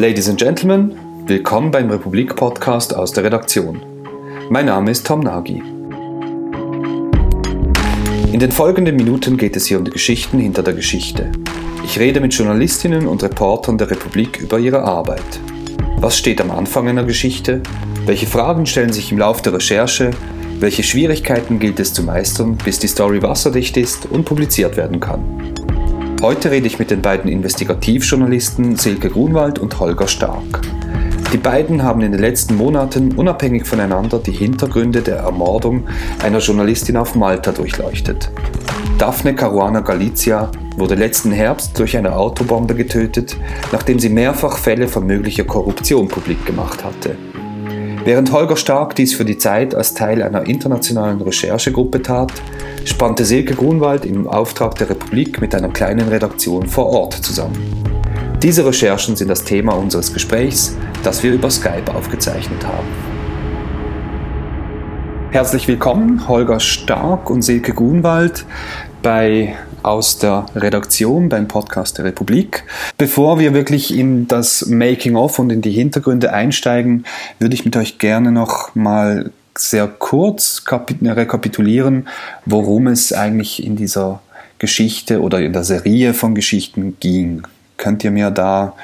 Ladies and Gentlemen, willkommen beim Republik-Podcast aus der Redaktion. Mein Name ist Tom Nagy. In den folgenden Minuten geht es hier um die Geschichten hinter der Geschichte. Ich rede mit Journalistinnen und Reportern der Republik über ihre Arbeit. Was steht am Anfang einer Geschichte? Welche Fragen stellen sich im Lauf der Recherche? Welche Schwierigkeiten gilt es zu meistern, bis die Story wasserdicht ist und publiziert werden kann? Heute rede ich mit den beiden Investigativjournalisten Silke Grunwald und Holger Stark. Die beiden haben in den letzten Monaten unabhängig voneinander die Hintergründe der Ermordung einer Journalistin auf Malta durchleuchtet. Daphne Caruana Galizia wurde letzten Herbst durch eine Autobombe getötet, nachdem sie mehrfach Fälle von möglicher Korruption publik gemacht hatte. Während Holger Stark dies für die Zeit als Teil einer internationalen Recherchegruppe tat, spannte Silke Grunwald im Auftrag der Republik mit einer kleinen Redaktion vor Ort zusammen. Diese Recherchen sind das Thema unseres Gesprächs, das wir über Skype aufgezeichnet haben. Herzlich willkommen, Holger Stark und Silke Grunwald bei aus der Redaktion beim Podcast der Republik. Bevor wir wirklich in das Making-of und in die Hintergründe einsteigen, würde ich mit euch gerne noch mal sehr kurz rekapitulieren, worum es eigentlich in dieser Geschichte oder in der Serie von Geschichten ging. Könnt ihr mir da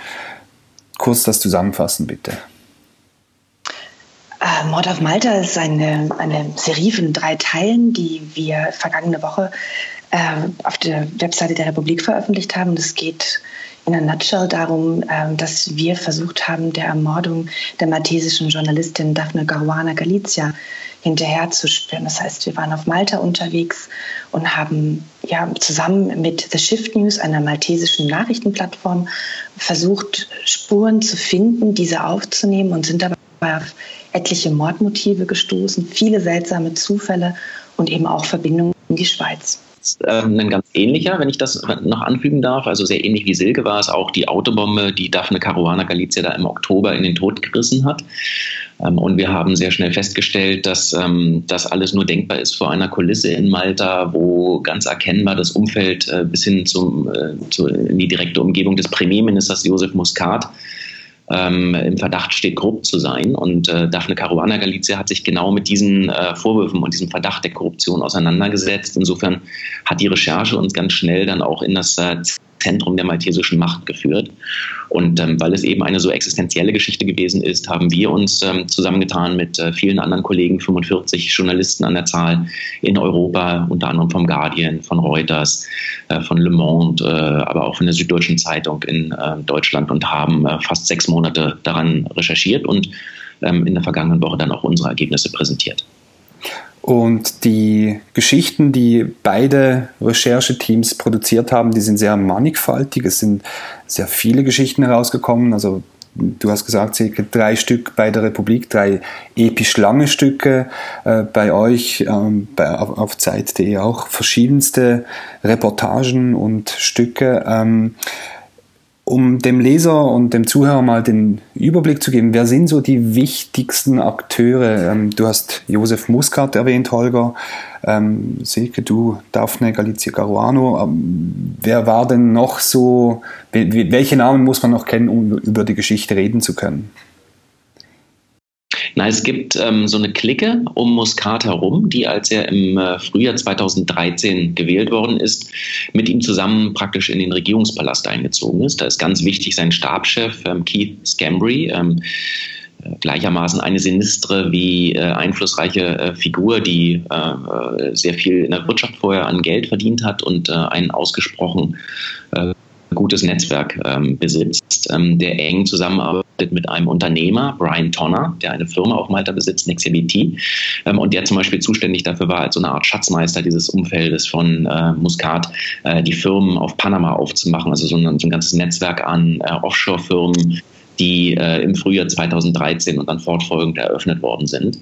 kurz das zusammenfassen, bitte? Äh, Mord auf Malta ist eine, eine Serie von drei Teilen, die wir vergangene Woche äh, auf der Webseite der Republik veröffentlicht haben. Es geht in a nutshell darum, ähm, dass wir versucht haben, der Ermordung der maltesischen Journalistin Daphne Caruana Galizia hinterherzuspüren. Das heißt, wir waren auf Malta unterwegs und haben ja zusammen mit The Shift News, einer maltesischen Nachrichtenplattform, versucht, Spuren zu finden, diese aufzunehmen und sind dabei auf etliche Mordmotive gestoßen, viele seltsame Zufälle und eben auch Verbindungen in die Schweiz ähm, ein ganz ähnlicher, wenn ich das noch anfügen darf. Also sehr ähnlich wie Silke war es auch die Autobombe, die Daphne Caruana Galizia da im Oktober in den Tod gerissen hat. Ähm, und wir haben sehr schnell festgestellt, dass ähm, das alles nur denkbar ist vor einer Kulisse in Malta, wo ganz erkennbar das Umfeld äh, bis hin zum, äh, zu, in die direkte Umgebung des Premierministers Josef Muscat ähm, im Verdacht steht, korrupt zu sein. Und äh, Daphne Caruana Galizia hat sich genau mit diesen äh, Vorwürfen und diesem Verdacht der Korruption auseinandergesetzt. Insofern hat die Recherche uns ganz schnell dann auch in das äh, Zentrum der maltesischen Macht geführt. Und ähm, weil es eben eine so existenzielle Geschichte gewesen ist, haben wir uns ähm, zusammengetan mit äh, vielen anderen Kollegen, 45 Journalisten an der Zahl in Europa, unter anderem vom Guardian, von Reuters, äh, von Le Monde, äh, aber auch von der Süddeutschen Zeitung in äh, Deutschland und haben äh, fast sechs Monate daran recherchiert und ähm, in der vergangenen Woche dann auch unsere Ergebnisse präsentiert. Und die Geschichten, die beide Rechercheteams produziert haben, die sind sehr mannigfaltig. Es sind sehr viele Geschichten herausgekommen. Also du hast gesagt, circa drei Stück bei der Republik, drei episch lange Stücke. Äh, bei euch ähm, bei, auf, auf Zeit.de auch verschiedenste Reportagen und Stücke. Ähm, um dem Leser und dem Zuhörer mal den Überblick zu geben, wer sind so die wichtigsten Akteure? Ähm, du hast Josef Muscat erwähnt, Holger, ähm, Silke, du, Daphne Galizia Caruano. Ähm, wer war denn noch so, welche Namen muss man noch kennen, um über die Geschichte reden zu können? Na, es gibt ähm, so eine Clique um Muscat herum, die, als er im äh, Frühjahr 2013 gewählt worden ist, mit ihm zusammen praktisch in den Regierungspalast eingezogen ist. Da ist ganz wichtig sein Stabschef ähm, Keith Scambry. Ähm, äh, gleichermaßen eine sinistre wie äh, einflussreiche äh, Figur, die äh, äh, sehr viel in der Wirtschaft vorher an Geld verdient hat und ein ausgesprochen gutes Netzwerk ähm, besitzt, ähm, der eng zusammenarbeitet mit einem Unternehmer, Brian Tonner, der eine Firma auf Malta besitzt, Nexibiti, ähm, und der zum Beispiel zuständig dafür war, als so eine Art Schatzmeister dieses Umfeldes von äh, Muscat, äh, die Firmen auf Panama aufzumachen, also so ein, so ein ganzes Netzwerk an äh, Offshore-Firmen, die äh, im Frühjahr 2013 und dann fortfolgend eröffnet worden sind.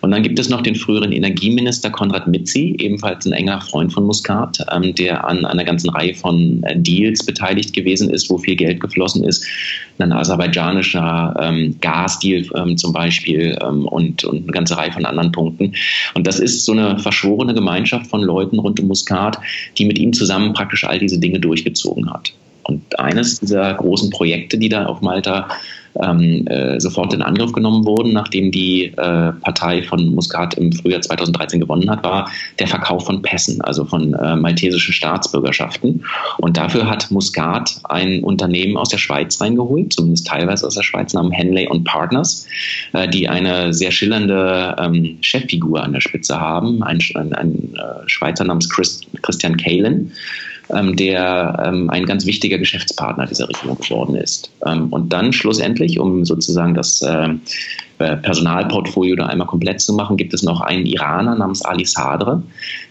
Und dann gibt es noch den früheren Energieminister Konrad Mitzi, ebenfalls ein enger Freund von Muscat, ähm, der an einer ganzen Reihe von äh, Deals beteiligt gewesen ist, wo viel Geld geflossen ist. Ein aserbaidschanischer ähm, Gasdeal ähm, zum Beispiel ähm, und, und eine ganze Reihe von anderen Punkten. Und das ist so eine verschworene Gemeinschaft von Leuten rund um Muscat, die mit ihm zusammen praktisch all diese Dinge durchgezogen hat. Und eines dieser großen Projekte, die da auf Malta ähm, äh, sofort in Angriff genommen wurden, nachdem die äh, Partei von Muscat im Frühjahr 2013 gewonnen hat, war der Verkauf von Pässen, also von äh, maltesischen Staatsbürgerschaften. Und dafür hat Muscat ein Unternehmen aus der Schweiz reingeholt, zumindest teilweise aus der Schweiz, namens Henley und Partners, äh, die eine sehr schillernde ähm, Cheffigur an der Spitze haben, ein, ein, ein äh, Schweizer namens Chris, Christian Kalen der ähm, ein ganz wichtiger Geschäftspartner dieser Regierung geworden ist. Ähm, und dann schlussendlich, um sozusagen das äh, Personalportfolio da einmal komplett zu machen, gibt es noch einen Iraner namens Ali Sadre,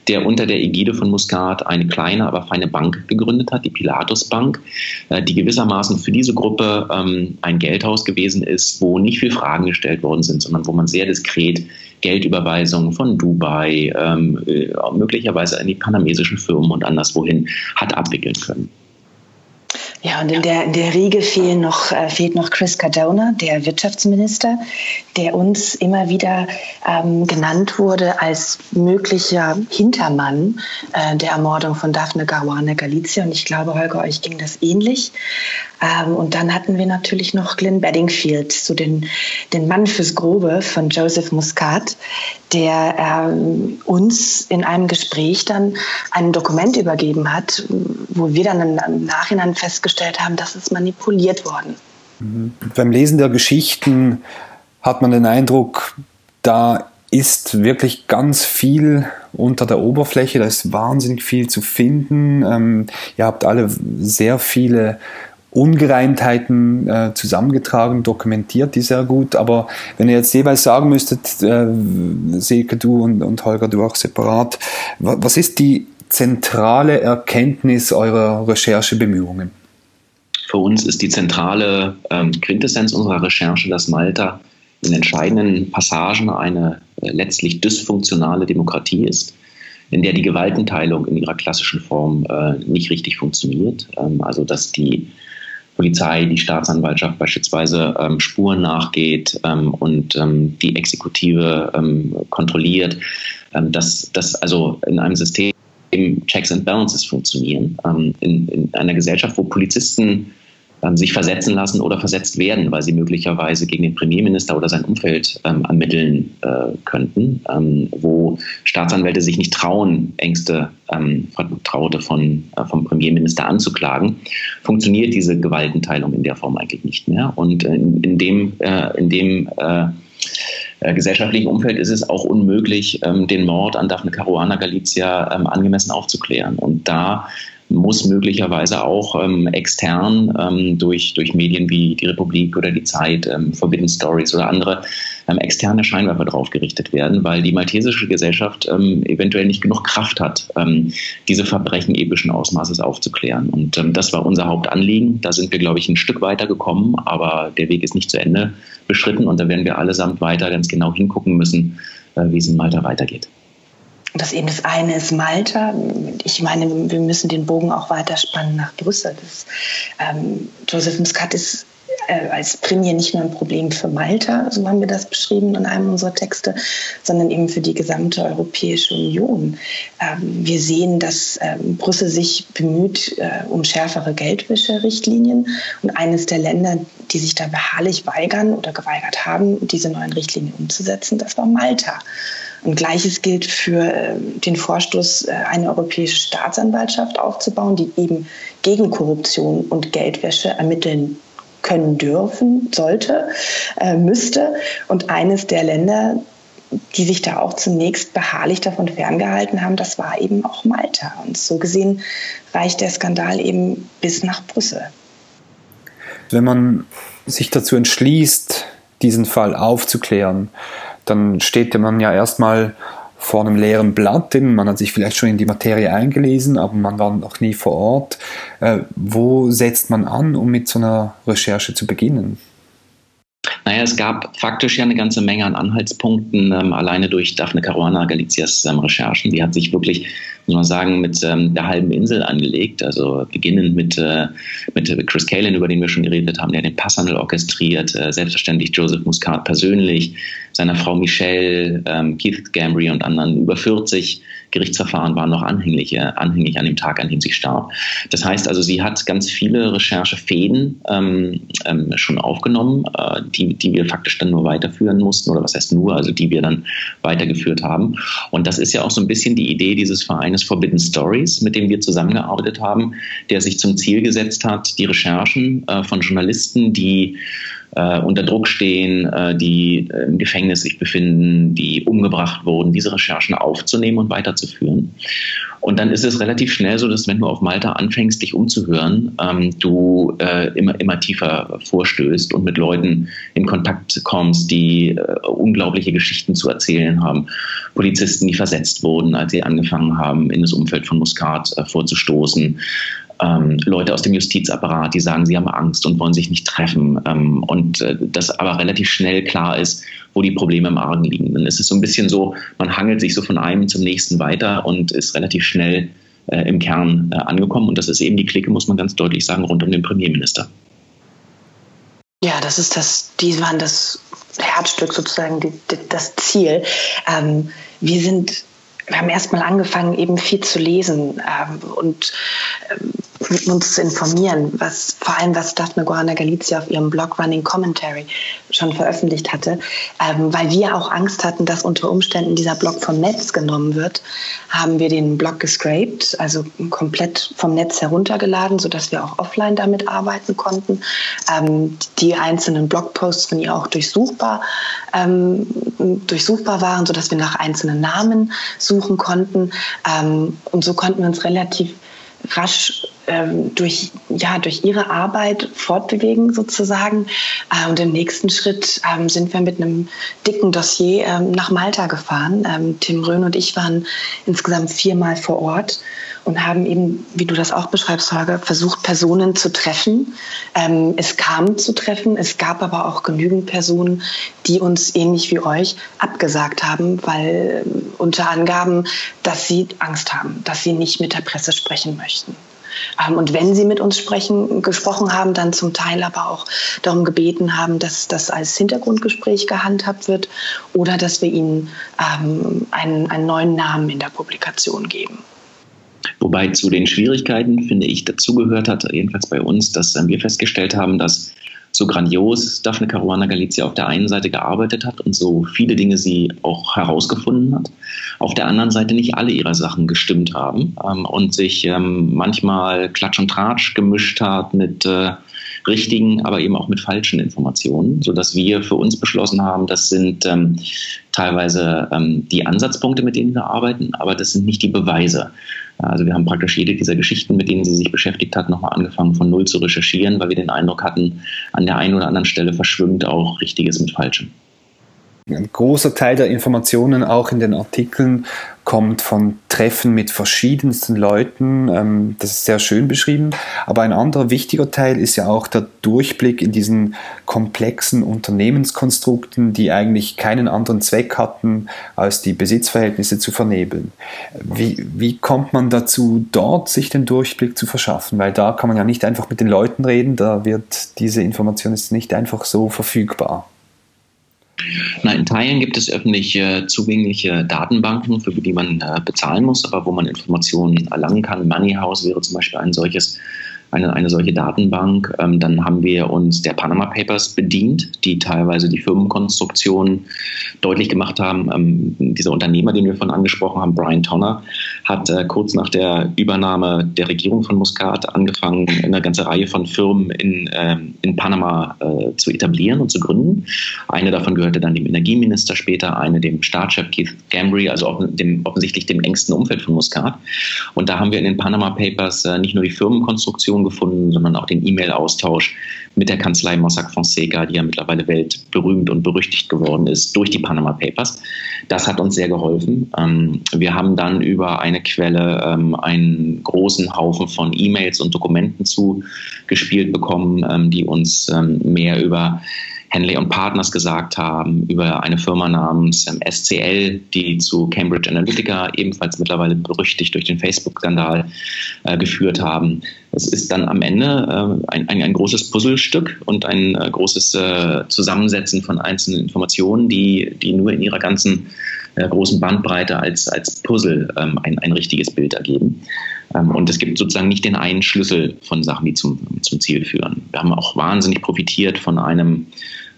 der unter der Ägide von Muscat eine kleine, aber feine Bank gegründet hat, die Pilatus Bank, äh, die gewissermaßen für diese Gruppe ähm, ein Geldhaus gewesen ist, wo nicht viel Fragen gestellt worden sind, sondern wo man sehr diskret Geldüberweisungen von Dubai, ähm, äh, möglicherweise in die panamesischen Firmen und anderswohin hat abwickeln können. Ja, und in der, in der Riege fehlen noch, äh, fehlt noch Chris Cardona, der Wirtschaftsminister, der uns immer wieder ähm, genannt wurde als möglicher Hintermann äh, der Ermordung von Daphne Caruana Galizia. Und ich glaube, Holger, euch ging das ähnlich. Ähm, und dann hatten wir natürlich noch Glenn Bedingfield, so den, den Mann fürs Grobe von Joseph Muscat, der ähm, uns in einem Gespräch dann ein Dokument übergeben hat, wo wir dann im, im Nachhinein festgestellt haben, dass es manipuliert worden. Mhm. Beim Lesen der Geschichten hat man den Eindruck, da ist wirklich ganz viel unter der Oberfläche, da ist wahnsinnig viel zu finden. Ähm, ihr habt alle sehr viele Ungereimtheiten äh, zusammengetragen, dokumentiert, die sehr gut. Aber wenn ihr jetzt jeweils sagen müsstet, äh, Silke, du und, und Holger, du auch separat, was ist die zentrale Erkenntnis eurer Recherchebemühungen? Für uns ist die zentrale ähm, Quintessenz unserer Recherche, dass Malta in entscheidenden Passagen eine äh, letztlich dysfunktionale Demokratie ist in der die Gewaltenteilung in ihrer klassischen Form äh, nicht richtig funktioniert. Ähm, also dass die Polizei, die Staatsanwaltschaft beispielsweise ähm, Spuren nachgeht ähm, und ähm, die Exekutive ähm, kontrolliert, ähm, dass das also in einem System Checks and Balances funktionieren. Ähm, in, in einer Gesellschaft, wo Polizisten sich versetzen lassen oder versetzt werden, weil sie möglicherweise gegen den Premierminister oder sein Umfeld ähm, ermitteln äh, könnten, ähm, wo Staatsanwälte sich nicht trauen, Ängste ähm, Vertraute von, äh, vom Premierminister anzuklagen, funktioniert diese Gewaltenteilung in der Form eigentlich nicht mehr. Und in, in dem, äh, in dem äh, äh, gesellschaftlichen Umfeld ist es auch unmöglich, ähm, den Mord an Daphne Caruana Galizia ähm, angemessen aufzuklären. Und da muss möglicherweise auch ähm, extern ähm, durch, durch Medien wie die Republik oder die Zeit, ähm, Forbidden Stories oder andere ähm, externe Scheinwerfer drauf gerichtet werden, weil die maltesische Gesellschaft ähm, eventuell nicht genug Kraft hat, ähm, diese Verbrechen epischen Ausmaßes aufzuklären. Und das war unser Hauptanliegen. Da sind wir, glaube ich, ein Stück weiter gekommen, aber der Weg ist nicht zu Ende beschritten und da werden wir allesamt weiter ganz genau hingucken müssen, äh, wie es in Malta weitergeht das eben das eine ist Malta. Ich meine, wir müssen den Bogen auch weiter spannen nach Brüssel. Das, ähm, Joseph Muscat ist äh, als Premier nicht nur ein Problem für Malta, so haben wir das beschrieben in einem unserer Texte, sondern eben für die gesamte Europäische Union. Ähm, wir sehen, dass ähm, Brüssel sich bemüht äh, um schärfere Geldwäscherichtlinien und eines der Länder, die sich da beharrlich weigern oder geweigert haben, diese neuen Richtlinien umzusetzen, das war Malta. Und gleiches gilt für äh, den Vorstoß, äh, eine europäische Staatsanwaltschaft aufzubauen, die eben gegen Korruption und Geldwäsche ermitteln können dürfen, sollte, äh, müsste. Und eines der Länder, die sich da auch zunächst beharrlich davon ferngehalten haben, das war eben auch Malta. Und so gesehen reicht der Skandal eben bis nach Brüssel. Wenn man sich dazu entschließt, diesen Fall aufzuklären, dann steht man ja erstmal vor einem leeren Blatt, denn man hat sich vielleicht schon in die Materie eingelesen, aber man war noch nie vor Ort. Äh, wo setzt man an, um mit so einer Recherche zu beginnen? Naja, es gab faktisch ja eine ganze Menge an Anhaltspunkten, ähm, alleine durch Daphne Caruana Galicias ähm, Recherchen. Die hat sich wirklich, muss man sagen, mit ähm, der halben Insel angelegt. Also beginnend mit, äh, mit Chris Kalin, über den wir schon geredet haben, der den Passhandel orchestriert, äh, selbstverständlich Joseph Muscat persönlich, seiner Frau Michelle, ähm, Keith Gambry und anderen über 40 Gerichtsverfahren waren noch anhängig, äh, anhängig an dem Tag, an dem sie starb. Das heißt also, sie hat ganz viele Recherchefäden ähm, ähm, schon aufgenommen, äh, die, die wir faktisch dann nur weiterführen mussten, oder was heißt nur, also die wir dann weitergeführt haben. Und das ist ja auch so ein bisschen die Idee dieses Vereines Forbidden Stories, mit dem wir zusammengearbeitet haben, der sich zum Ziel gesetzt hat, die Recherchen äh, von Journalisten, die äh, unter Druck stehen, äh, die äh, im Gefängnis sich befinden, die umgebracht wurden, diese Recherchen aufzunehmen und weiterzuführen. Und dann ist es relativ schnell so, dass wenn du auf Malta anfängst, dich umzuhören, ähm, du äh, immer, immer tiefer vorstößt und mit Leuten in Kontakt kommst, die äh, unglaubliche Geschichten zu erzählen haben. Polizisten, die versetzt wurden, als sie angefangen haben, in das Umfeld von Muscat vorzustoßen ähm, Leute aus dem Justizapparat, die sagen, sie haben Angst und wollen sich nicht treffen. Ähm, und äh, dass aber relativ schnell klar ist, wo die Probleme im Argen liegen. Dann ist es so ein bisschen so, man hangelt sich so von einem zum nächsten weiter und ist relativ schnell äh, im Kern äh, angekommen. Und das ist eben die Clique, muss man ganz deutlich sagen, rund um den Premierminister. Ja, das ist das, die waren das Herzstück sozusagen, die, die, das Ziel. Ähm, wir sind wir haben erstmal angefangen, eben viel zu lesen ähm, und ähm, uns zu informieren, was vor allem was Daphne Guarna Galizia auf ihrem Blog Running Commentary schon veröffentlicht hatte, ähm, weil wir auch Angst hatten, dass unter Umständen dieser Blog vom Netz genommen wird, haben wir den Blog gescraped, also komplett vom Netz heruntergeladen, sodass wir auch offline damit arbeiten konnten. Ähm, die einzelnen Blogposts von ihr auch durchsuchbar, ähm, durchsuchbar waren, sodass wir nach einzelnen Namen suchen konnten. Ähm, und so konnten wir uns relativ rasch ähm, durch, ja, durch ihre Arbeit fortbewegen sozusagen. Äh, und im nächsten Schritt ähm, sind wir mit einem dicken Dossier ähm, nach Malta gefahren. Ähm, Tim Röhn und ich waren insgesamt viermal vor Ort und haben eben, wie du das auch beschreibst, Holger, versucht, Personen zu treffen. Ähm, es kam zu treffen, es gab aber auch genügend Personen, die uns ähnlich wie euch abgesagt haben, weil unter Angaben, dass sie Angst haben, dass sie nicht mit der Presse sprechen möchten. Ähm, und wenn sie mit uns sprechen, gesprochen haben, dann zum Teil aber auch darum gebeten haben, dass das als Hintergrundgespräch gehandhabt wird oder dass wir ihnen ähm, einen, einen neuen Namen in der Publikation geben. Wobei zu den Schwierigkeiten, finde ich, dazugehört hat, jedenfalls bei uns, dass wir festgestellt haben, dass so grandios Daphne Caruana Galizia auf der einen Seite gearbeitet hat und so viele Dinge sie auch herausgefunden hat, auf der anderen Seite nicht alle ihre Sachen gestimmt haben ähm, und sich ähm, manchmal Klatsch und Tratsch gemischt hat mit äh, richtigen, aber eben auch mit falschen Informationen, sodass wir für uns beschlossen haben, das sind ähm, teilweise ähm, die Ansatzpunkte, mit denen wir arbeiten, aber das sind nicht die Beweise. Also wir haben praktisch jede dieser Geschichten, mit denen sie sich beschäftigt hat, nochmal angefangen von Null zu recherchieren, weil wir den Eindruck hatten, an der einen oder anderen Stelle verschwimmt auch Richtiges mit Falschem. Ein großer Teil der Informationen auch in den Artikeln kommt von Treffen mit verschiedensten Leuten. Ähm, das ist sehr schön beschrieben. Aber ein anderer wichtiger Teil ist ja auch der Durchblick in diesen komplexen Unternehmenskonstrukten, die eigentlich keinen anderen Zweck hatten, als die Besitzverhältnisse zu vernebeln. Wie, wie kommt man dazu, dort sich den Durchblick zu verschaffen? Weil da kann man ja nicht einfach mit den Leuten reden, da wird diese Information ist nicht einfach so verfügbar. Na, in Teilen gibt es öffentlich zugängliche Datenbanken, für die man äh, bezahlen muss, aber wo man Informationen erlangen kann. Moneyhouse wäre zum Beispiel ein solches eine, eine solche Datenbank. Ähm, dann haben wir uns der Panama Papers bedient, die teilweise die Firmenkonstruktion deutlich gemacht haben. Ähm, dieser Unternehmer, den wir von angesprochen haben, Brian Tonner, hat äh, kurz nach der Übernahme der Regierung von Muscat angefangen, eine ganze Reihe von Firmen in, äh, in Panama äh, zu etablieren und zu gründen. Eine davon gehörte dann dem Energieminister später, eine dem Staatschef Keith Gambry, also dem, offensichtlich dem engsten Umfeld von Muscat. Und da haben wir in den Panama Papers äh, nicht nur die Firmenkonstruktion gefunden, sondern auch den E-Mail-Austausch mit der Kanzlei Mossack Fonseca, die ja mittlerweile weltberühmt und berüchtigt geworden ist durch die Panama Papers. Das hat uns sehr geholfen. Ähm, wir haben dann über eine Quelle ähm, einen großen Haufen von E-Mails und Dokumenten zugespielt bekommen, ähm, die uns mehr über Henley und Partners gesagt haben, über eine Firma namens ähm, SCL, die zu Cambridge Analytica ebenfalls mittlerweile berüchtigt durch den Facebook-Skandal äh, geführt haben. Es ist dann am Ende äh, ein, ein, ein, großes Puzzlestück und ein äh, großes Zusammensetzen von einzelnen Informationen, die, die nur in ihrer ganzen großen Bandbreite als, als Puzzle ähm, ein, ein richtiges Bild ergeben. Ähm, und es gibt sozusagen nicht den einen Schlüssel von Sachen, die zum, zum Ziel führen. Wir haben auch wahnsinnig profitiert von einem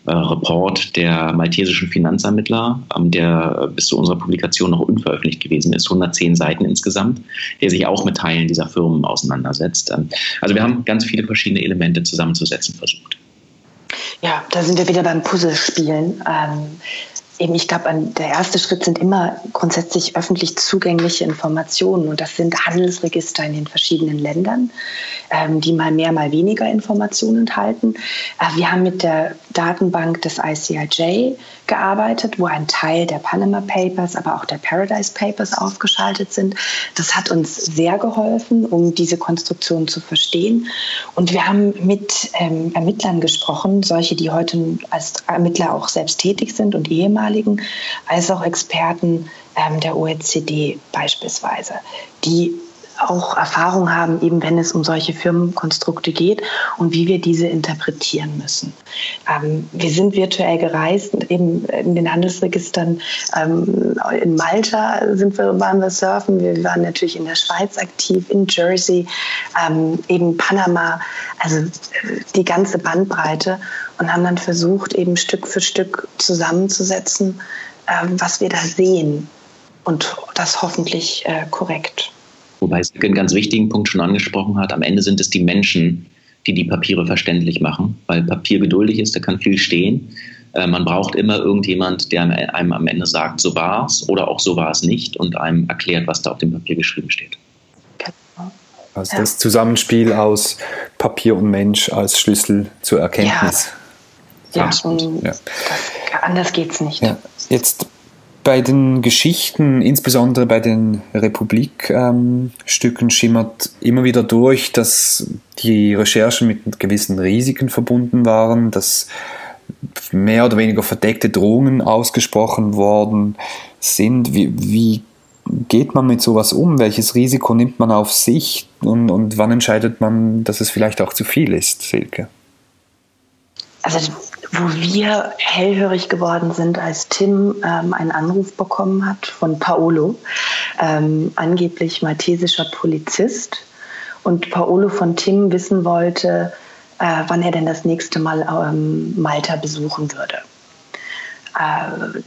äh, Report der maltesischen Finanzermittler, ähm, der bis zu unserer Publikation noch unveröffentlicht gewesen ist, 110 Seiten insgesamt, der sich auch mit Teilen dieser Firmen auseinandersetzt. Ähm, also wir haben ganz viele verschiedene Elemente zusammenzusetzen versucht. Ja, da sind wir wieder beim Puzzlespielen. Ähm, eben, ich glaube, der erste Schritt sind immer grundsätzlich öffentlich zugängliche Informationen und das sind Handelsregister in den verschiedenen Ländern, ähm, die mal mehr, mal weniger Informationen enthalten. Äh, wir haben mit der Datenbank des ICIJ gearbeitet, wo ein Teil der Panama Papers, aber auch der Paradise Papers aufgeschaltet sind. Das hat uns sehr geholfen, um diese Konstruktion zu verstehen. Und wir haben mit ähm, Ermittlern gesprochen, solche, die heute als Ermittler auch selbst tätig sind und ehemaligen, als auch Experten ähm, der OECD beispielsweise, die auch Erfahrung haben, eben wenn es um solche Firmenkonstrukte geht und wie wir diese interpretieren müssen. Ähm, wir sind virtuell gereist, eben in den Handelsregistern. Ähm, in Malta sind wir, waren wir surfen, wir waren natürlich in der Schweiz aktiv, in Jersey, ähm, eben Panama, also äh, die ganze Bandbreite und haben dann versucht, eben Stück für Stück zusammenzusetzen, ähm, was wir da sehen und das hoffentlich äh, korrekt. Wobei sie einen ganz wichtigen Punkt schon angesprochen hat. Am Ende sind es die Menschen, die die Papiere verständlich machen, weil Papier geduldig ist, da kann viel stehen. Äh, man braucht immer irgendjemand, der einem am Ende sagt, so war es oder auch so war es nicht und einem erklärt, was da auf dem Papier geschrieben steht. Also das Zusammenspiel aus Papier und Mensch als Schlüssel zur Erkenntnis. Ja, ja, ja. anders geht es nicht. Ja. Jetzt bei den Geschichten, insbesondere bei den Republikstücken, ähm, schimmert immer wieder durch, dass die Recherchen mit gewissen Risiken verbunden waren, dass mehr oder weniger verdeckte Drohungen ausgesprochen worden sind. Wie, wie geht man mit sowas um? Welches Risiko nimmt man auf sich und, und wann entscheidet man, dass es vielleicht auch zu viel ist, Silke? Also wo wir hellhörig geworden sind, als Tim ähm, einen Anruf bekommen hat von Paolo, ähm, angeblich maltesischer Polizist. Und Paolo von Tim wissen wollte, äh, wann er denn das nächste Mal ähm, Malta besuchen würde. Äh,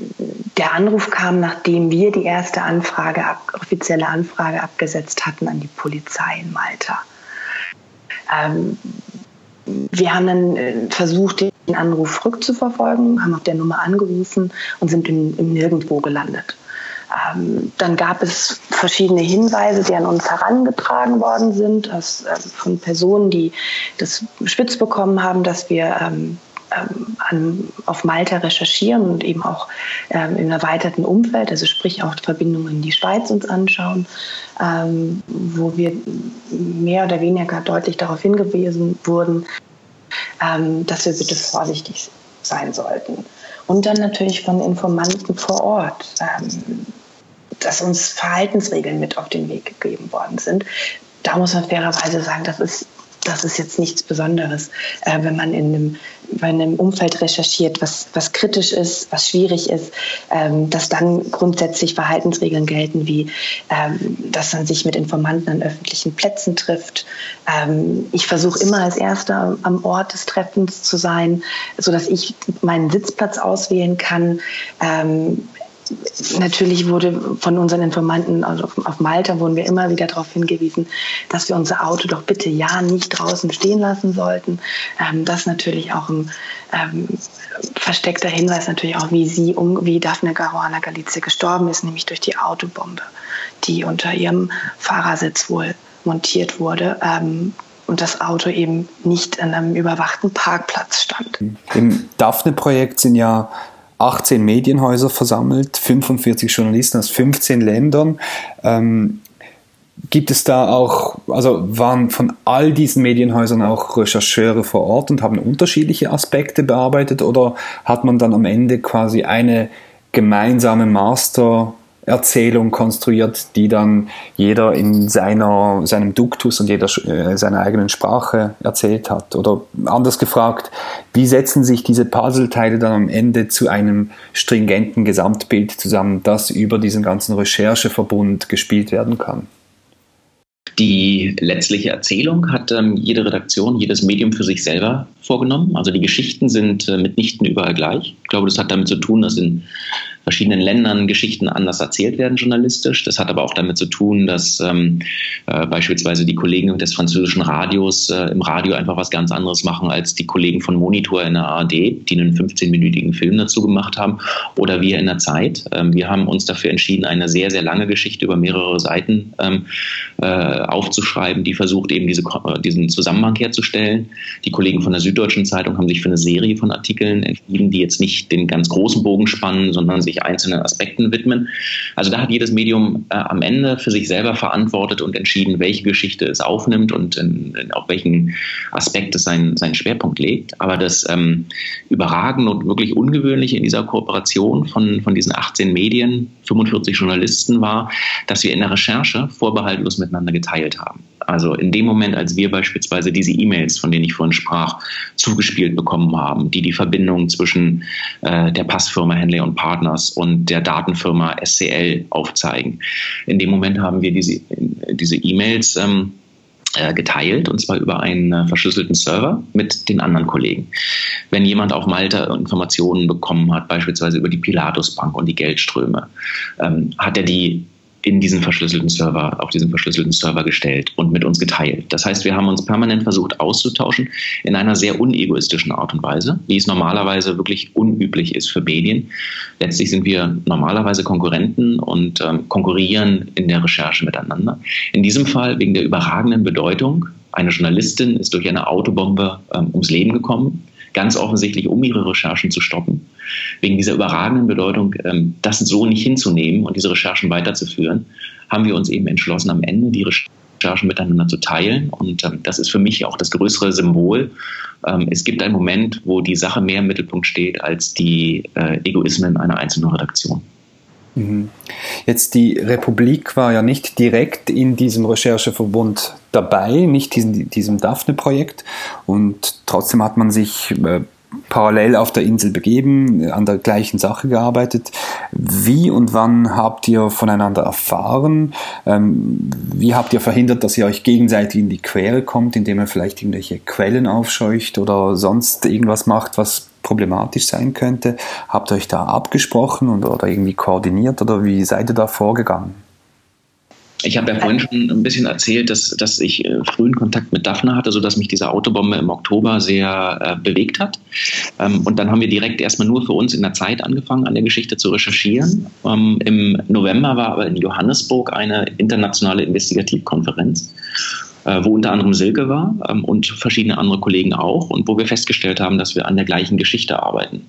der Anruf kam, nachdem wir die erste Anfrage, offizielle Anfrage abgesetzt hatten an die Polizei in Malta. Ähm, wir haben dann äh, versucht, den Anruf rückzuverfolgen, haben auf der Nummer angerufen und sind im, im Nirgendwo gelandet. Ähm, dann gab es verschiedene Hinweise, die an uns herangetragen worden sind, aus, äh, von Personen, die das spitz bekommen haben, dass wir ähm, ähm, an, auf Malta recherchieren und eben auch ähm, im erweiterten Umfeld, also sprich auch Verbindungen in die Schweiz uns anschauen, ähm, wo wir mehr oder weniger deutlich darauf hingewiesen wurden, ähm, dass wir bitte vorsichtig sein sollten. Und dann natürlich von Informanten vor Ort, ähm, dass uns Verhaltensregeln mit auf den Weg gegeben worden sind. Da muss man fairerweise sagen, das ist das ist jetzt nichts Besonderes, äh, wenn man in einem, in einem Umfeld recherchiert, was, was kritisch ist, was schwierig ist, ähm, dass dann grundsätzlich Verhaltensregeln gelten, wie ähm, dass man sich mit Informanten an öffentlichen Plätzen trifft. Ähm, ich versuche immer als Erster am Ort des Treffens zu sein, sodass ich meinen Sitzplatz auswählen kann. Natürlich wurde von unseren Informanten, also auf Malta wurden wir immer wieder darauf hingewiesen, dass wir unser Auto doch bitte ja nicht draußen stehen lassen sollten. Ähm, das natürlich auch ein ähm, versteckter Hinweis natürlich auch, wie sie, um, wie Daphne Caruana Galizia gestorben ist, nämlich durch die Autobombe, die unter ihrem Fahrersitz wohl montiert wurde. Ähm, und das Auto eben nicht in einem überwachten Parkplatz stand. Im Daphne-Projekt sind ja 18 Medienhäuser versammelt, 45 Journalisten aus 15 Ländern. Ähm, gibt es da auch, also waren von all diesen Medienhäusern auch Rechercheure vor Ort und haben unterschiedliche Aspekte bearbeitet oder hat man dann am Ende quasi eine gemeinsame Master Erzählung konstruiert, die dann jeder in seiner, seinem Duktus und jeder äh, seiner eigenen Sprache erzählt hat? Oder anders gefragt, wie setzen sich diese Puzzleteile dann am Ende zu einem stringenten Gesamtbild zusammen, das über diesen ganzen Rechercheverbund gespielt werden kann? Die letztliche Erzählung hat ähm, jede Redaktion, jedes Medium für sich selber vorgenommen. Also die Geschichten sind äh, mitnichten überall gleich. Ich glaube, das hat damit zu tun, dass in verschiedenen Ländern Geschichten anders erzählt werden journalistisch. Das hat aber auch damit zu tun, dass ähm, äh, beispielsweise die Kollegen des französischen Radios äh, im Radio einfach was ganz anderes machen als die Kollegen von Monitor in der ARD, die einen 15-minütigen Film dazu gemacht haben, oder wir in der Zeit. Ähm, wir haben uns dafür entschieden, eine sehr, sehr lange Geschichte über mehrere Seiten ähm, äh, aufzuschreiben, die versucht eben diese, äh, diesen Zusammenhang herzustellen. Die Kollegen von der Süddeutschen Zeitung haben sich für eine Serie von Artikeln entschieden, die jetzt nicht den ganz großen Bogen spannen, sondern sich einzelnen Aspekten widmen. Also da hat jedes Medium äh, am Ende für sich selber verantwortet und entschieden, welche Geschichte es aufnimmt und in, in, auf welchen Aspekt es seinen, seinen Schwerpunkt legt. Aber das ähm, Überragende und wirklich Ungewöhnliche in dieser Kooperation von, von diesen 18 Medien, 45 Journalisten war, dass wir in der Recherche vorbehaltlos miteinander geteilt haben. Also in dem Moment, als wir beispielsweise diese E-Mails, von denen ich vorhin sprach, zugespielt bekommen haben, die die Verbindung zwischen äh, der Passfirma Henley und Partners und der Datenfirma SCL aufzeigen. In dem Moment haben wir diese diese E-Mails ähm, äh, geteilt und zwar über einen äh, verschlüsselten Server mit den anderen Kollegen. Wenn jemand auf Malta Informationen bekommen hat, beispielsweise über die Pilatus Bank und die Geldströme, ähm, hat er die in diesen verschlüsselten Server, auf diesen verschlüsselten Server gestellt und mit uns geteilt. Das heißt, wir haben uns permanent versucht auszutauschen in einer sehr unegoistischen Art und Weise, wie es normalerweise wirklich unüblich ist für Medien. Letztlich sind wir normalerweise Konkurrenten und ähm, konkurrieren in der Recherche miteinander. In diesem Fall wegen der überragenden Bedeutung. Eine Journalistin ist durch eine Autobombe ähm, ums Leben gekommen ganz offensichtlich, um ihre Recherchen zu stoppen. Wegen dieser überragenden Bedeutung, ähm, das so nicht hinzunehmen und diese Recherchen weiterzuführen, haben wir uns eben entschlossen, am Ende die Recherchen miteinander zu teilen. Und ähm, das ist für mich auch das größere Symbol. Ähm, es gibt einen Moment, wo die Sache mehr im Mittelpunkt steht als die äh, Egoismen einer einzelnen Redaktion. Mhm. Jetzt die Republik war ja nicht direkt in diesem Rechercheverbund dabei, nicht in diesem Daphne-Projekt und trotzdem hat man sich äh, parallel auf der Insel begeben, an der gleichen Sache gearbeitet. Wie und wann habt ihr voneinander erfahren? Ähm, wie habt ihr verhindert, dass ihr euch gegenseitig in die Quere kommt, indem ihr vielleicht irgendwelche Quellen aufscheucht oder sonst irgendwas macht, was problematisch sein könnte? Habt ihr euch da abgesprochen und, oder irgendwie koordiniert oder wie seid ihr da vorgegangen? Ich habe ja vorhin schon ein bisschen erzählt, dass, dass ich äh, frühen Kontakt mit Daphne hatte, sodass mich diese Autobombe im Oktober sehr äh, bewegt hat. Ähm, und dann haben wir direkt erstmal nur für uns in der Zeit angefangen, an der Geschichte zu recherchieren. Ähm, Im November war aber in Johannesburg eine internationale Investigativkonferenz äh, wo unter anderem Silke war ähm, und verschiedene andere Kollegen auch und wo wir festgestellt haben, dass wir an der gleichen Geschichte arbeiten.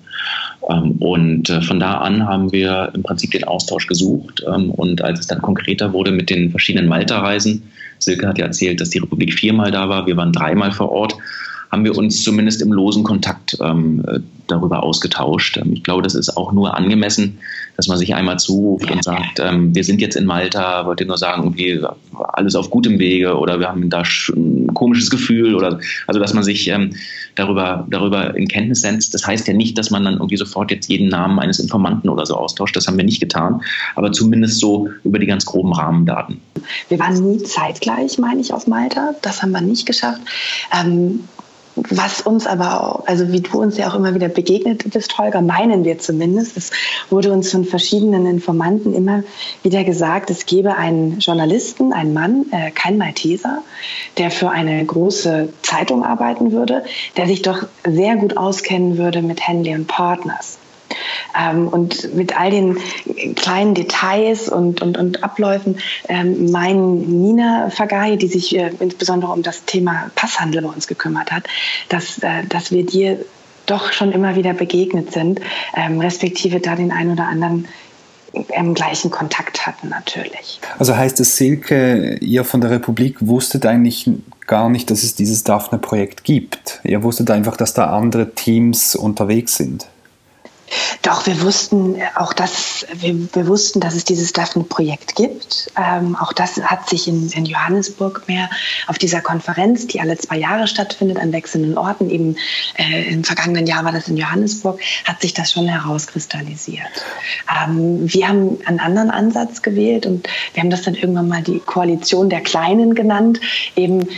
Ähm, und äh, von da an haben wir im Prinzip den Austausch gesucht ähm, und als es dann konkreter wurde mit den verschiedenen Malta-Reisen, Silke hat ja erzählt, dass die Republik viermal da war, wir waren dreimal vor Ort, haben wir uns zumindest im losen Kontakt ähm, äh, darüber ausgetauscht. Ähm, ich glaube, das ist auch nur angemessen, dass man sich einmal zuruft und sagt, ähm, wir sind jetzt in Malta, wollte nur sagen, irgendwie alles auf gutem Wege oder wir haben da ein komisches Gefühl oder also dass man sich ähm, darüber, darüber in Kenntnis setzt. Das heißt ja nicht, dass man dann irgendwie sofort jetzt jeden Namen eines Informanten oder so austauscht. Das haben wir nicht getan, aber zumindest so über die ganz groben Rahmendaten. Wir waren nie zeitgleich, meine ich, auf Malta. Das haben wir nicht geschafft. Ähm, was uns aber auch, also wie du uns ja auch immer wieder begegnet bist, Holger, meinen wir zumindest, es wurde uns von verschiedenen Informanten immer wieder gesagt, es gebe einen Journalisten, einen Mann, äh, kein Malteser, der für eine große Zeitung arbeiten würde, der sich doch sehr gut auskennen würde mit Henley und Partners. Ähm, und mit all den kleinen Details und, und, und Abläufen ähm, meinen Nina Fagai, die sich äh, insbesondere um das Thema Passhandel bei uns gekümmert hat, dass, äh, dass wir dir doch schon immer wieder begegnet sind, ähm, respektive da den einen oder anderen im gleichen Kontakt hatten natürlich. Also heißt es, Silke, ihr von der Republik wusstet eigentlich gar nicht, dass es dieses Daphne-Projekt gibt. Ihr wusstet einfach, dass da andere Teams unterwegs sind. Doch, wir wussten auch, dass wir, wir wussten, dass es dieses Daphne-Projekt gibt. Ähm, auch das hat sich in, in, Johannesburg mehr auf dieser Konferenz, die alle zwei Jahre stattfindet an wechselnden Orten, eben äh, im vergangenen Jahr war das in Johannesburg, hat sich das schon herauskristallisiert. Ähm, wir haben einen anderen Ansatz gewählt und wir haben das dann irgendwann mal die Koalition der Kleinen genannt, eben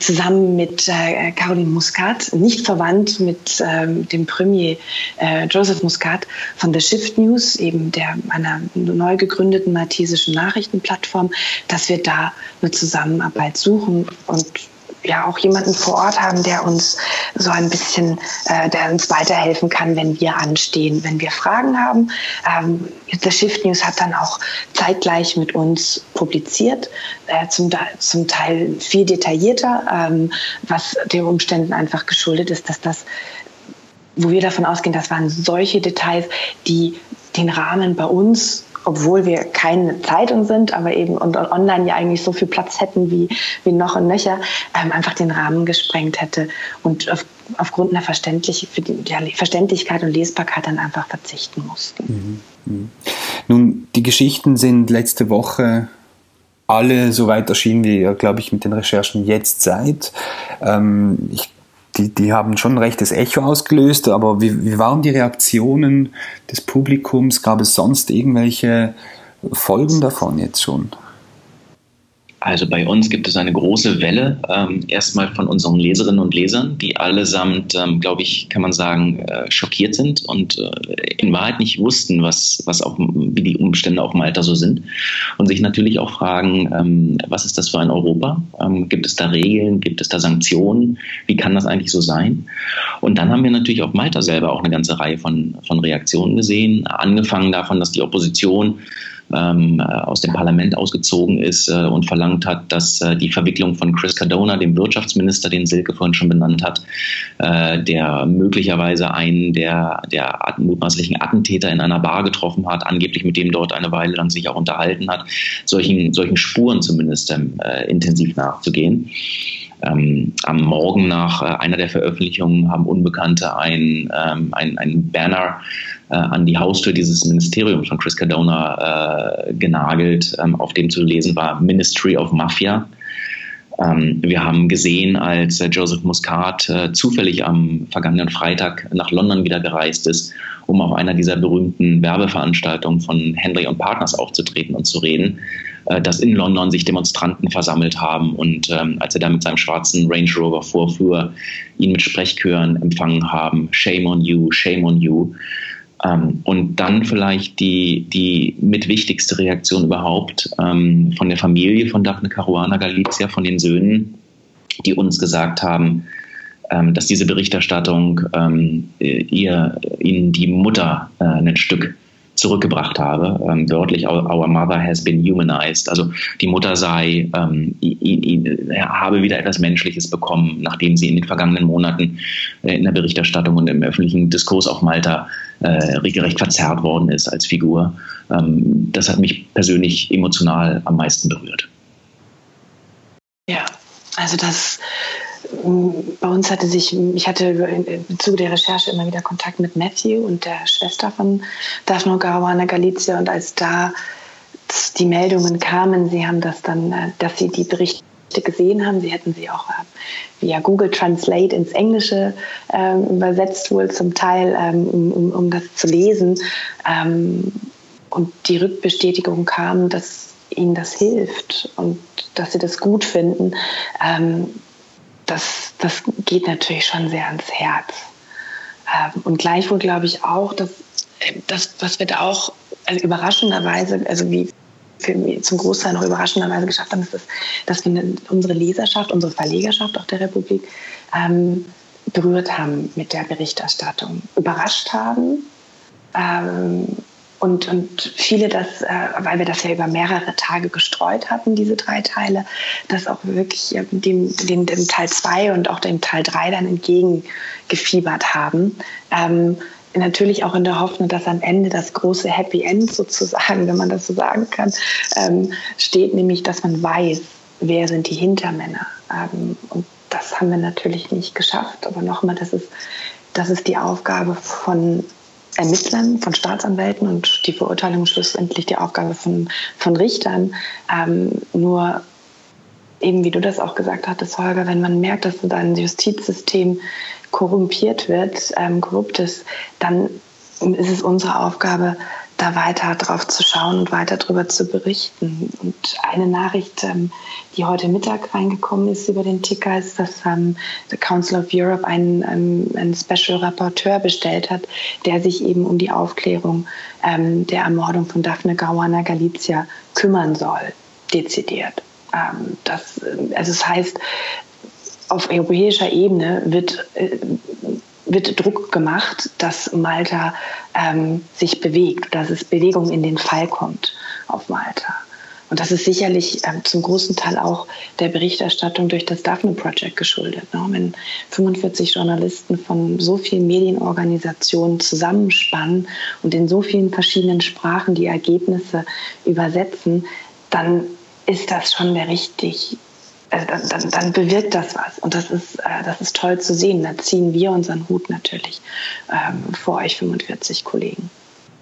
zusammen mit äh, Caroline Muscat, nicht verwandt mit ähm, dem Premier äh, Joseph Muscat Muscat von The Shift News, eben der einer neu gegründeten maltesischen Nachrichtenplattform, dass wir da eine Zusammenarbeit suchen und ja auch jemanden vor Ort haben, der uns so ein bisschen, äh, der uns weiterhelfen kann, wenn wir anstehen, wenn wir Fragen haben. Ähm, The Shift News hat dann auch zeitgleich mit uns publiziert, äh, zum, zum Teil viel detaillierter, ähm, was den Umständen einfach geschuldet ist, dass das wo wir davon ausgehen, das waren solche Details, die den Rahmen bei uns obwohl wir keine Zeitung sind, aber eben und online ja eigentlich so viel Platz hätten wie, wie noch und nöcher, ähm, einfach den Rahmen gesprengt hätte und auf, aufgrund einer Verständlich die, ja, Verständlichkeit und Lesbarkeit dann einfach verzichten mussten. Mhm. Mhm. Nun, die Geschichten sind letzte Woche alle so weit erschienen, wie ihr, glaube ich, mit den Recherchen jetzt seid. Ähm, ich die, die haben schon ein rechtes Echo ausgelöst, aber wie, wie waren die Reaktionen des Publikums? Gab es sonst irgendwelche Folgen davon jetzt schon? Also bei uns gibt es eine große Welle, ähm, erstmal von unseren Leserinnen und Lesern, die allesamt, ähm, glaube ich, kann man sagen, äh, schockiert sind und äh, in Wahrheit nicht wussten, was, was auch, wie die Umstände auf Malta so sind. Und sich natürlich auch fragen, ähm, was ist das für ein Europa? Ähm, gibt es da Regeln? Gibt es da Sanktionen? Wie kann das eigentlich so sein? Und dann haben wir natürlich auf Malta selber auch eine ganze Reihe von, von Reaktionen gesehen, angefangen davon, dass die Opposition ähm, äh, aus dem Parlament ausgezogen ist äh, und verlangt hat, dass äh, die Verwicklung von Chris Cardona, dem Wirtschaftsminister, den Silke vorhin schon benannt hat, äh, der möglicherweise einen der, der mutmaßlichen Attentäter in einer Bar getroffen hat, angeblich mit dem dort eine Weile lang sich auch unterhalten hat, solchen, solchen Spuren zumindest ähm, äh, intensiv nachzugehen. Ähm, am Morgen nach äh, einer der Veröffentlichungen haben Unbekannte ein, ähm, ein, ein Banner äh, an die Haustür dieses Ministeriums von Chris Cardona äh, genagelt, ähm, auf dem zu lesen war Ministry of Mafia. Ähm, wir haben gesehen, als äh, Joseph Muscat äh, zufällig am vergangenen Freitag nach London wieder gereist ist, um auf einer dieser berühmten Werbeveranstaltungen von Henry und Partners aufzutreten und zu reden, äh, dass in London sich Demonstranten versammelt haben und ähm, als er da mit seinem schwarzen Range Rover vorfuhr, ihn mit Sprechchören empfangen haben, Shame on you, shame on you. Ähm, und dann vielleicht die, die mitwichtigste Reaktion überhaupt ähm, von der Familie von Daphne Caruana Galizia, von den Söhnen, die uns gesagt haben, ähm, dass diese Berichterstattung ähm, ihr, ihnen die Mutter äh, ein Stück zurückgebracht habe. Ähm, wörtlich, our mother has been humanized. Also die Mutter sei, ähm, ihn, ihn, habe wieder etwas Menschliches bekommen, nachdem sie in den vergangenen Monaten äh, in der Berichterstattung und im öffentlichen Diskurs auf Malta äh, regelrecht verzerrt worden ist als Figur. Ähm, das hat mich persönlich emotional am meisten berührt. Ja, also das bei uns hatte sich, ich hatte im Zuge der Recherche immer wieder Kontakt mit Matthew und der Schwester von Daphne Caruana Galizia und als da die Meldungen kamen, sie haben das dann, äh, dass sie die Berichte gesehen haben. Sie hätten sie auch äh, via Google Translate ins Englische ähm, übersetzt, wohl zum Teil, ähm, um, um, das zu lesen. Ähm, und die Rückbestätigung kam, dass ihnen das hilft und dass sie das gut finden. Ähm, das, das geht natürlich schon sehr ans Herz. Ähm, und gleichwohl glaube ich auch, dass das, was wir da auch also überraschenderweise, also wie für zum Großteil noch überraschenderweise geschafft haben, ist, das, dass wir unsere Leserschaft, unsere Verlegerschaft auch der Republik ähm, berührt haben mit der Berichterstattung, überrascht haben. Ähm, und, und viele das, äh, weil wir das ja über mehrere Tage gestreut hatten, diese drei Teile, das auch wirklich äh, dem, dem, dem Teil 2 und auch dem Teil 3 dann entgegengefiebert haben. Ähm, natürlich auch in der Hoffnung, dass am Ende das große Happy End sozusagen, wenn man das so sagen kann, ähm, steht, nämlich, dass man weiß, wer sind die Hintermänner. Ähm, und das haben wir natürlich nicht geschafft. Aber nochmal, das ist, das ist die Aufgabe von Ermittlern, von Staatsanwälten und die Verurteilung schlussendlich die Aufgabe von, von Richtern. Ähm, nur eben, wie du das auch gesagt hattest, Holger, wenn man merkt, dass ein Justizsystem korrumpiert wird, ähm, korrupt ist, dann ist es unsere Aufgabe, da weiter drauf zu schauen und weiter darüber zu berichten. Und eine Nachricht, ähm, die heute Mittag reingekommen ist über den Ticker, ist, dass ähm, the Council of Europe einen, ähm, einen Special Rapporteur bestellt hat, der sich eben um die Aufklärung ähm, der Ermordung von Daphne Caruana Galizia kümmern soll, dezidiert. Ähm, das, äh, also das heißt, auf europäischer Ebene wird äh, wird Druck gemacht, dass Malta ähm, sich bewegt, dass es Bewegung in den Fall kommt auf Malta. Und das ist sicherlich ähm, zum großen Teil auch der Berichterstattung durch das Daphne Project geschuldet. Ne? Wenn 45 Journalisten von so vielen Medienorganisationen zusammenspannen und in so vielen verschiedenen Sprachen die Ergebnisse übersetzen, dann ist das schon der richtig also dann, dann, dann, bewirkt das was. Und das ist, äh, das ist toll zu sehen. Da ziehen wir unseren Hut natürlich ähm, vor euch 45 Kollegen.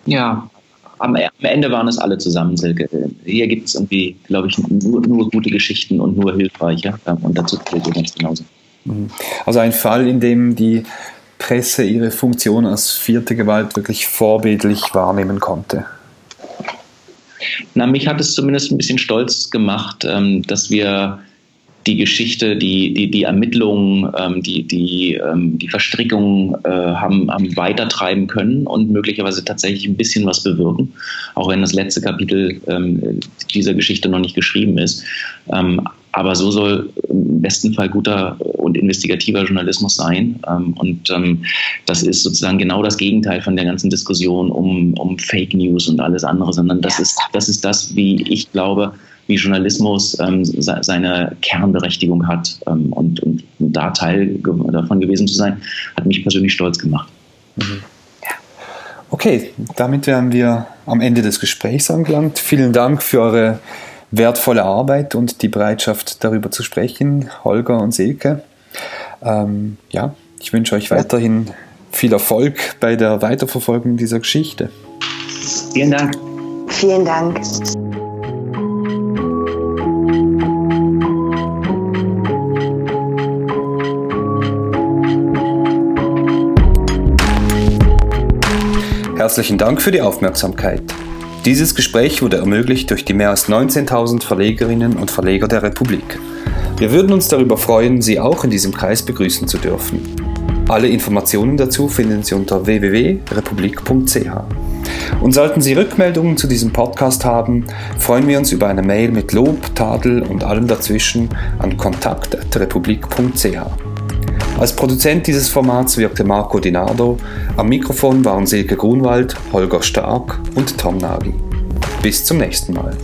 Ja, am, am, Ende waren es alle zusammen, Silke. Hier gibt es irgendwie, glaube ich, nur, nur, gute Geschichten und nur hilfreiche. Und dazu zählt ihr ganz genauso. Mhm. Also ein Fall, in dem die Presse ihre Funktion als vierte Gewalt wirklich vorbildlich wahrnehmen konnte. Na, mich hat es zumindest ein bisschen stolz gemacht, ähm, dass wir die Geschichte, die, die, die Ermittlungen, ähm, die, die, ähm, die Verstrickungen äh, haben, haben weitertreiben können und möglicherweise tatsächlich ein bisschen was bewirken, auch wenn das letzte Kapitel ähm, dieser Geschichte noch nicht geschrieben ist. Ähm, aber so soll im besten Fall guter und investigativer Journalismus sein. Ähm, und ähm, das ist sozusagen genau das Gegenteil von der ganzen Diskussion um, um Fake News und alles andere, sondern das, ist, das ist das, wie ich glaube, wie Journalismus ähm, seine Kernberechtigung hat. Ähm, und, und, da Teil davon gewesen zu sein, hat mich persönlich stolz gemacht. Mhm. Okay, damit wären wir am Ende des Gesprächs angelangt. Vielen Dank für eure wertvolle Arbeit und die Bereitschaft, darüber zu sprechen, Holger und Silke. Ähm, ja, ich wünsche euch weiterhin viel Erfolg bei der Weiterverfolgung dieser Geschichte. Vielen Dank. Vielen Dank. Herzlichen Dank für die Aufmerksamkeit. Dieses Gespräch wurde ermöglicht durch die mehr als 19.000 Verlegerinnen und Verleger der Republik. Wir würden uns darüber freuen, Sie auch in diesem Kreis begrüßen zu dürfen. Alle Informationen dazu finden Sie unter www.republik.ch. Und sollten Sie Rückmeldungen zu diesem Podcast haben, freuen wir uns über eine Mail mit Lob, Tadel und allem dazwischen an kontakt.republik.ch. Als Produzent dieses Formats wirkte Marco Dinardo. Am Mikrofon waren Silke Grunwald, Holger Stark und Tom Nagy. Bis zum nächsten Mal.